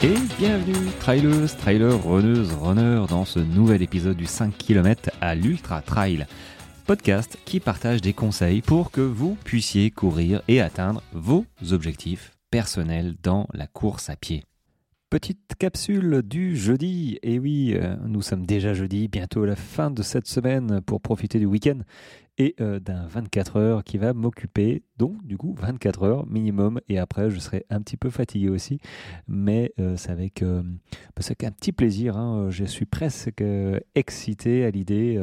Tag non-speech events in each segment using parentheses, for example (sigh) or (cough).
Et bienvenue, trailers, trailers, runneuses, runners, dans ce nouvel épisode du 5 km à l'Ultra Trail. Podcast qui partage des conseils pour que vous puissiez courir et atteindre vos objectifs personnels dans la course à pied. Petite capsule du jeudi. Et oui, euh, nous sommes déjà jeudi, bientôt la fin de cette semaine pour profiter du week-end et euh, d'un 24 heures qui va m'occuper. Donc, du coup, 24 heures minimum. Et après, je serai un petit peu fatigué aussi. Mais euh, c'est avec, bah, un petit plaisir. Hein. Je suis presque excité à l'idée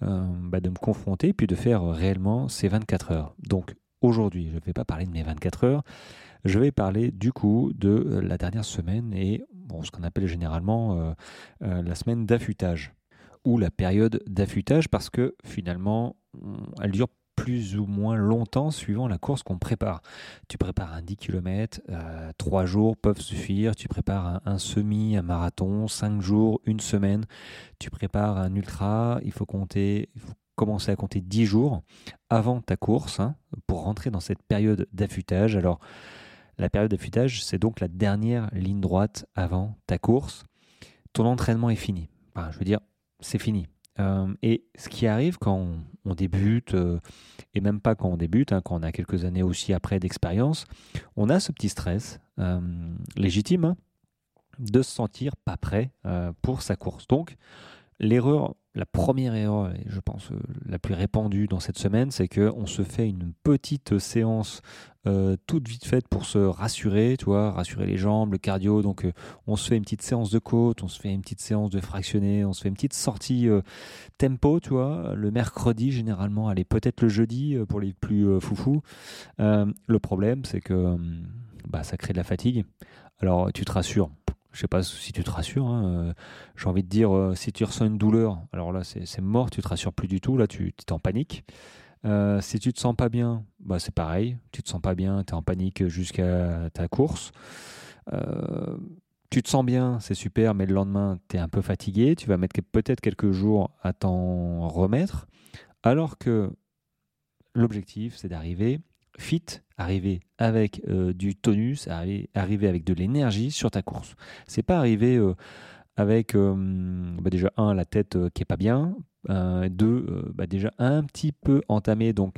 bah, de me confronter puis de faire réellement ces 24 heures. Donc, aujourd'hui, je ne vais pas parler de mes 24 heures. Je vais parler du coup de euh, la dernière semaine et ce qu'on appelle généralement euh, euh, la semaine d'affûtage la période d'affûtage parce que finalement elle dure plus ou moins longtemps suivant la course qu'on prépare. Tu prépares un 10 km, 3 jours peuvent suffire. Tu prépares un, semi, un marathon, 5 jours, une semaine. Tu prépares un ultra, il faut compter, commencer à compter 10 jours avant ta course hein, pour rentrer dans cette période d'affûtage. Alors, la période d'affûtage, c'est donc la dernière ligne droite avant ta course. Ton entraînement est fini. je veux dire, c'est fini. Euh, et ce qui arrive quand on, débute, euh, et même pas quand on débute, hein, quand on a quelques années aussi après d'expérience, on a ce petit stress euh, légitime hein, de se sentir pas prêt pour sa course. Donc, l'erreur la première erreur, et je pense la plus répandue dans cette semaine, c'est qu'on se fait une petite séance euh, toute vite faite pour se rassurer, tu vois, rassurer les jambes, le cardio. Donc, euh, on se fait une petite séance de côte, on se fait une petite séance de fractionné, on se fait une petite sortie tempo, tu vois, le mercredi généralement, allez, peut-être le jeudi pour les plus foufous. le problème, c'est que bah, ça crée de la fatigue. Alors, tu te rassures, je sais pas si tu te rassures. Hein, euh, j'ai envie de dire, euh, si tu ressens une douleur, alors là, c'est mort, tu te rassures plus du tout. Là, tu es en panique. Euh, si tu te sens pas bien, bah, c'est pareil. Tu te sens pas bien, tu es en panique jusqu'à ta course. tu te sens bien, c'est super, mais le lendemain, tu es un peu fatigué. Tu vas mettre peut-être quelques jours à t'en remettre. Alors que l'objectif, c'est d'arriver fit, arriver avec euh, du tonus, arriver, arriver avec de l'énergie sur ta course. C'est pas arriver euh, avec euh, bah déjà un la tête qui est pas bien, deux bah déjà un petit peu entamé donc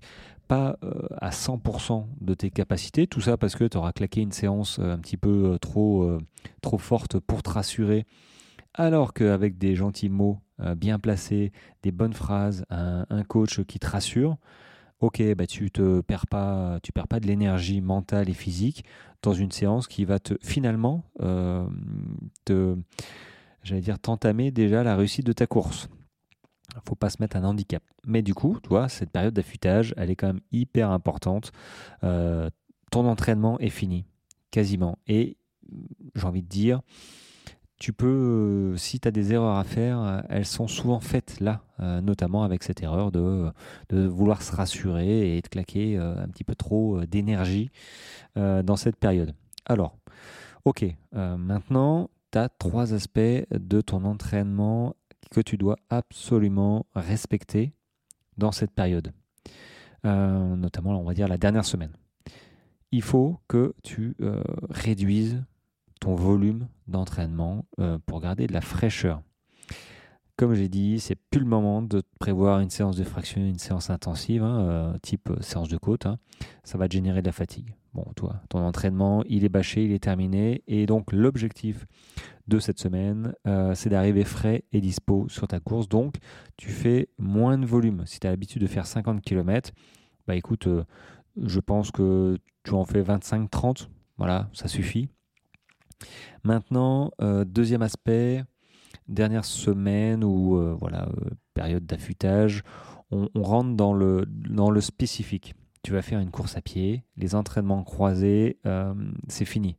pas à 100% de tes capacités, tout ça parce que tu auras claqué une séance un petit peu trop, trop forte pour te rassurer, alors qu'avec des gentils mots bien placés, des bonnes phrases, un, coach qui te rassure, ok, bah tu te perds pas, tu perds pas de l'énergie mentale et physique dans une séance qui va te finalement euh, te, j'allais dire, t'entamer déjà la réussite de ta course. Faut pas se mettre un handicap. Mais du coup, tu vois, cette période d'affûtage, elle est quand même hyper importante. Euh, ton entraînement est fini, quasiment. Et j'ai envie de dire, tu peux, euh, si tu as des erreurs à faire, euh, elles sont souvent faites là, notamment avec cette erreur de, de, vouloir se rassurer et de claquer un petit peu trop d'énergie dans cette période. Alors, ok, maintenant, tu as trois aspects de ton entraînement que tu dois absolument respecter dans cette période, notamment, on va la dernière semaine. Il faut que tu réduises ton volume d'entraînement euh, pour garder de la fraîcheur. Comme j'ai dit, c'est plus le moment de prévoir une séance de fraction, une séance intensive, hein, euh, type euh, séance de côte. Hein. Ça va te générer de la fatigue. Bon, toi, ton entraînement, il est bâché, il est terminé. Et donc, l'objectif de cette semaine, c'est d'arriver frais et dispo sur ta course. Donc, tu fais moins de volume. Si tu as l'habitude de faire 50 km, bah écoute, je pense que tu en fais 25-30. Voilà, ça suffit. Maintenant, euh, deuxième aspect, dernière semaine ou euh, voilà, euh, période d'affûtage, on, rentre dans le spécifique. Tu vas faire une course à pied, les entraînements croisés, c'est fini.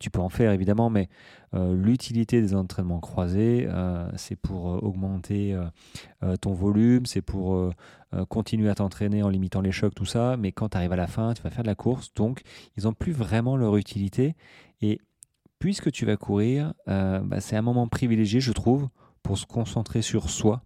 Tu peux en faire évidemment, mais l'utilité des entraînements croisés, c'est pour augmenter ton volume, c'est pour continuer à t'entraîner en limitant les chocs, tout ça. Mais quand tu arrives à la fin, tu vas faire de la course, donc ils n'ont plus vraiment leur utilité. Et puisque tu vas courir, euh, bah, c'est un moment privilégié, je trouve, pour se concentrer sur soi.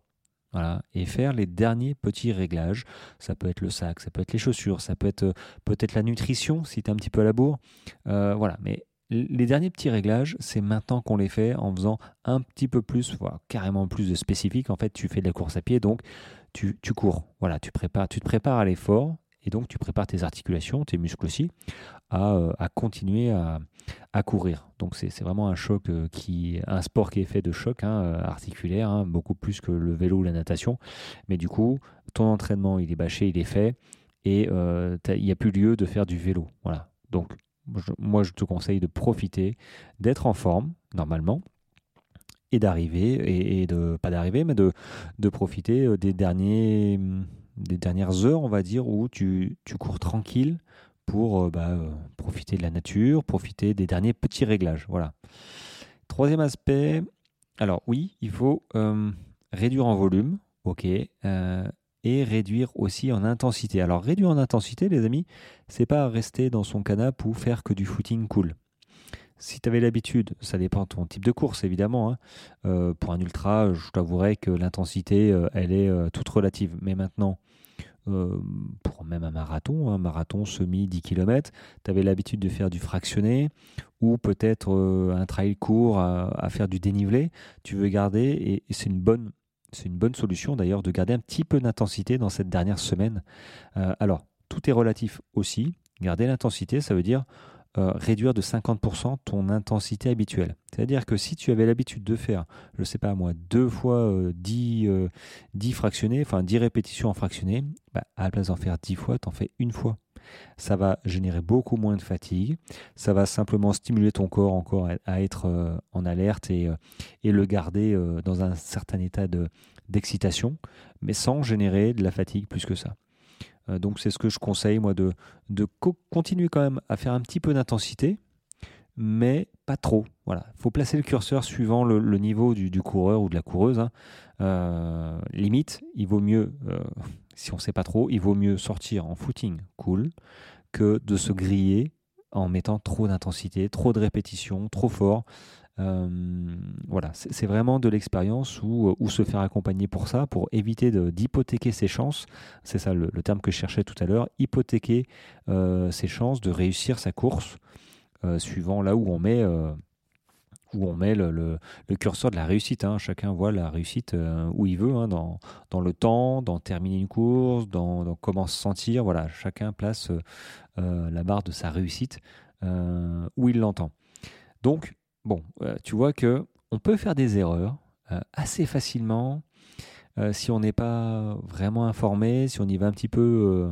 Et faire les derniers petits réglages. Ça peut être le sac, ça peut être les chaussures, ça peut être euh, peut-être la nutrition si tu es un petit peu à la bourre. Euh, voilà, mais les derniers petits réglages, c'est maintenant qu'on les fait en faisant un petit peu plus, voire carrément plus de spécifique. En fait, tu fais de la course à pied, donc tu, cours. Voilà, tu, prépares, tu te prépares à l'effort et donc tu prépares tes articulations, tes muscles aussi, à, euh, continuer à, courir. Donc c'est vraiment un choc euh, qui, un sport qui est fait de choc hein, euh, articulaire, hein, beaucoup plus que le vélo ou la natation. Mais du coup, ton entraînement, il est bâché, il est fait, et il n'y a plus lieu de faire du vélo. Voilà. Donc moi, je te conseille de profiter, d'être en forme, normalement, et d'arriver, et, de, pas d'arriver, mais de, de profiter des, derniers, des dernières heures, on va dire, où tu, cours tranquille pour euh, bah, euh, profiter de la nature, profiter des derniers petits réglages. Voilà. Troisième aspect, alors oui, il faut réduire en volume, ok, et réduire aussi en intensité. Alors réduire en intensité, les amis, c'est pas rester dans son canapé ou faire que du footing cool. Si tu avais l'habitude, ça dépend de ton type de course évidemment. Hein. Euh, pour un ultra, je t'avouerai que l'intensité, euh, elle est euh, toute relative. Mais maintenant, pour même un marathon, un marathon semi 10 km, tu avais l'habitude de faire du fractionné ou peut-être un trail court à, faire du dénivelé. Tu veux garder, et c'est une bonne c'est une bonne solution d'ailleurs de garder un petit peu d'intensité dans cette dernière semaine. Alors, tout est relatif aussi. Garder l'intensité, ça veut dire euh, réduire de 50% ton intensité habituelle. C'est-à-dire que si tu avais l'habitude de faire, je ne sais pas moi, deux fois 10, euh, 10 fractionnés, enfin 10 répétitions en fractionné, bah, à la place d'en faire 10 fois, tu en fais une fois ça va générer beaucoup moins de fatigue, ça va simplement stimuler ton corps encore à être euh, en alerte et, euh, le garder euh, dans un certain état d'excitation, mais sans générer de la fatigue plus que ça. Donc c'est ce que je conseille moi de, continuer quand même à faire un petit peu d'intensité, mais pas trop. Voilà, faut placer le curseur suivant le, niveau du, coureur ou de la coureuse. Hein. limite, il vaut mieux (laughs) si on ne sait pas trop, il vaut mieux sortir en footing cool que de se griller en mettant trop d'intensité, trop de répétitions, trop fort. Euh, voilà, c'est vraiment de l'expérience ou, se faire accompagner pour ça, pour éviter d'hypothéquer ses chances. C'est ça le, terme que je cherchais tout à l'heure, hypothéquer euh, ses chances de réussir sa course, euh, suivant là où on met où on met le, curseur de la réussite. Hein. Chacun voit la réussite euh, où il veut, hein, dans, dans, le temps, dans terminer une course, dans, comment se sentir. Voilà, chacun place euh, euh, la barre de sa réussite où il l'entend. Donc, bon, tu vois que on peut faire des erreurs assez facilement si on n'est pas vraiment informé, si on y va un petit peu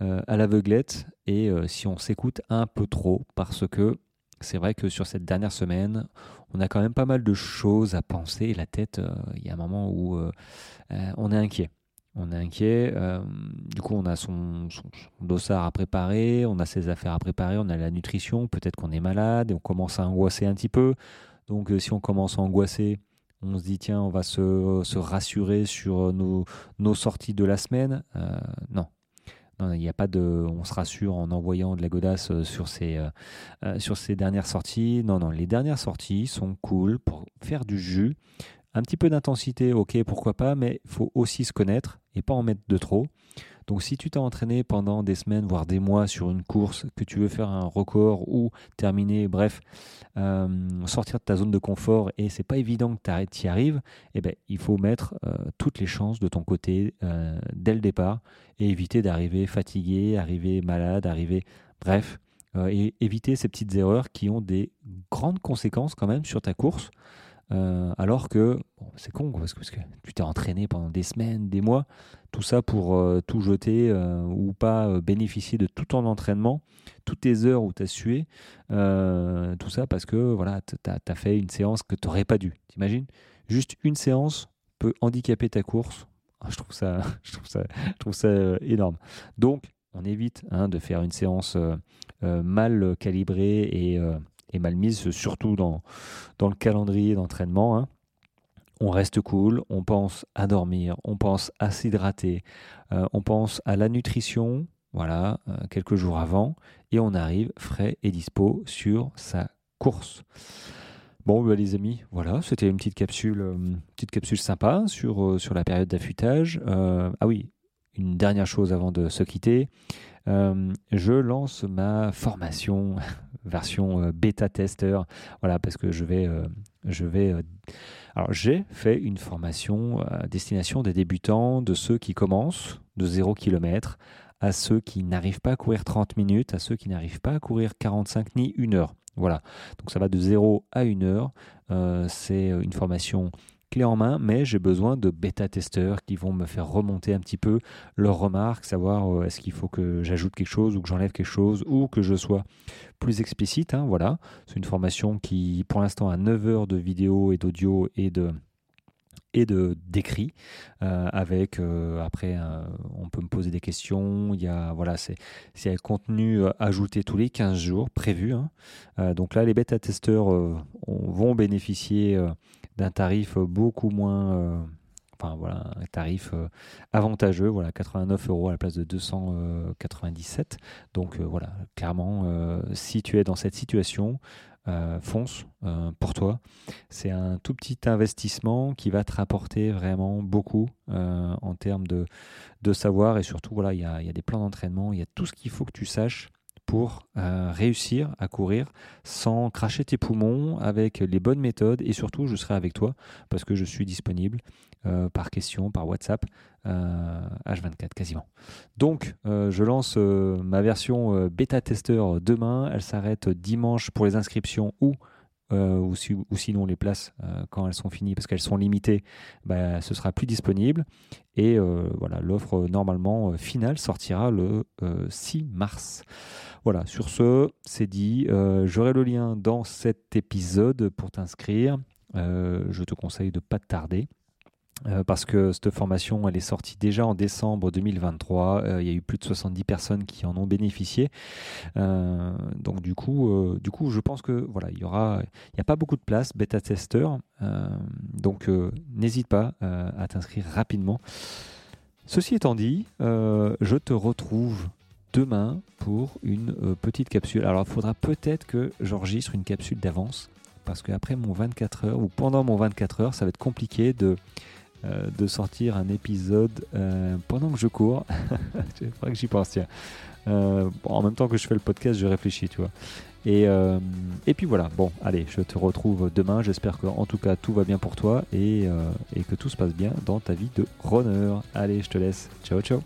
à l'aveuglette et si on s'écoute un peu trop parce que c'est vrai que sur cette dernière semaine, on a quand même pas mal de choses à penser. La tête, euh, il y a un moment où euh, euh, on est inquiet. On est inquiet. du coup, on a son, dossard à préparer, on a ses affaires à préparer, on a la nutrition. Peut-être qu'on est malade et on commence à angoisser un petit peu. Donc, si on commence à angoisser, on se dit tiens, on va se, rassurer sur nos, sorties de la semaine. non, non, il n'y a pas de. On se rassure en envoyant de la godasse euh, sur ces, euh, euh, sur ces dernières sorties. Non, non, les dernières sorties sont cool pour faire du jus. Un petit peu d'intensité, ok, pourquoi pas, mais il faut aussi se connaître et pas en mettre de trop. Donc si tu t'es entraîné pendant des semaines, voire des mois sur une course, que tu veux faire un record ou terminer, bref, euh, sortir de ta zone de confort et c'est pas évident que tu y arrives, eh ben, il faut mettre euh, toutes les chances de ton côté euh, dès le départ et éviter d'arriver fatigué, arriver malade, arriver... Bref, et éviter ces petites erreurs qui ont des grandes conséquences quand même sur ta course. Euh, alors que, c'est con, parce que, tu t'es entraîné pendant des semaines, des mois, tout ça pour euh, tout jeter euh, ou pas bénéficier de tout ton entraînement, toutes tes heures où tu as sué, tout ça parce que voilà, tu as, fait une séance que tu n'aurais pas dû. T'imagines? Juste une séance peut handicaper ta course. Ah, je trouve ça, (laughs) ça, ça énorme. Donc, on évite hein, de faire une séance mal calibrée et et mal mise, surtout dans, dans le calendrier d'entraînement. Hein. On reste cool, on pense à dormir, on pense à s'hydrater, euh, on pense à la nutrition, voilà, euh, quelques jours avant, et on arrive frais et dispo sur sa course. Bon, bah, les amis, voilà, c'était une petite capsule, euh, petite capsule sympa sur, sur la période d'affûtage. ah oui, une dernière chose avant de se quitter. je lance ma formation (laughs) version bêta tester. Voilà, parce que je vais, je vais. alors j'ai fait une formation à destination des débutants, de ceux qui commencent de 0 km, à ceux qui n'arrivent pas à courir 30 minutes, à ceux qui n'arrivent pas à courir 45 ni 1 heure. Voilà, donc ça va de 0 à 1 heure. c'est une formation clé en main, mais j'ai besoin de bêta-testeurs qui vont me faire remonter un petit peu leurs remarques, savoir euh, est-ce qu'il faut que j'ajoute quelque chose ou que j'enlève quelque chose ou que je sois plus explicite. Hein, voilà, c'est une formation qui, pour l'instant, a 9 heures de vidéo et d'audio et de et de d'écrit euh, avec euh, après on peut me poser des questions il y a voilà c'est c'est un contenu ajouté tous les 15 jours prévu hein. donc là les bêta testeurs vont bénéficier d'un tarif beaucoup moins euh, enfin voilà, un tarif euh, avantageux, voilà, 89 euros à la place de 297. Donc euh, voilà, clairement, si tu es dans cette situation, fonce pour toi. C'est un tout petit investissement qui va te rapporter vraiment beaucoup en termes de, de savoir et surtout, voilà, il y a des plans d'entraînement, il y a tout ce qu'il faut que tu saches pour euh, réussir à courir sans cracher tes poumons, avec les bonnes méthodes et surtout je serai avec toi parce que je suis disponible euh, par question, par WhatsApp, H24 euh, quasiment. Donc je lance ma version bêta testeur demain, elle s'arrête dimanche pour les inscriptions ou euh, ou, sinon les places, euh, quand elles sont finies, parce qu'elles sont limitées, bah, ce sera plus disponible. Et euh, voilà, l'offre normalement finale sortira le 6 mars. Voilà, sur ce, c'est dit. J'aurai le lien dans cet épisode pour t'inscrire. je te conseille de ne pas tarder. Euh, parce que cette formation, elle est sortie déjà en décembre 2023. Euh, il y a eu plus de 70 personnes qui en ont bénéficié. Euh, donc du coup, du coup, je pense que voilà, il y aura, il n'y a pas beaucoup de place bêta tester. donc n'hésite pas à t'inscrire rapidement. Ceci étant dit, je te retrouve demain pour une petite capsule. Alors il faudra peut-être que j'enregistre une capsule d'avance parce qu'après mon 24 heures ou pendant mon 24 heures, ça va être compliqué de euh, de sortir un épisode euh, pendant que je cours. (laughs) Il faudrait que j'y pense, tiens. Euh, en même temps que je fais le podcast, je réfléchis, tu vois. Et, et puis voilà, bon, allez, je te retrouve demain. J'espère que en tout cas tout va bien pour toi et, et que tout se passe bien dans ta vie de runner. Allez, je te laisse. Ciao, ciao.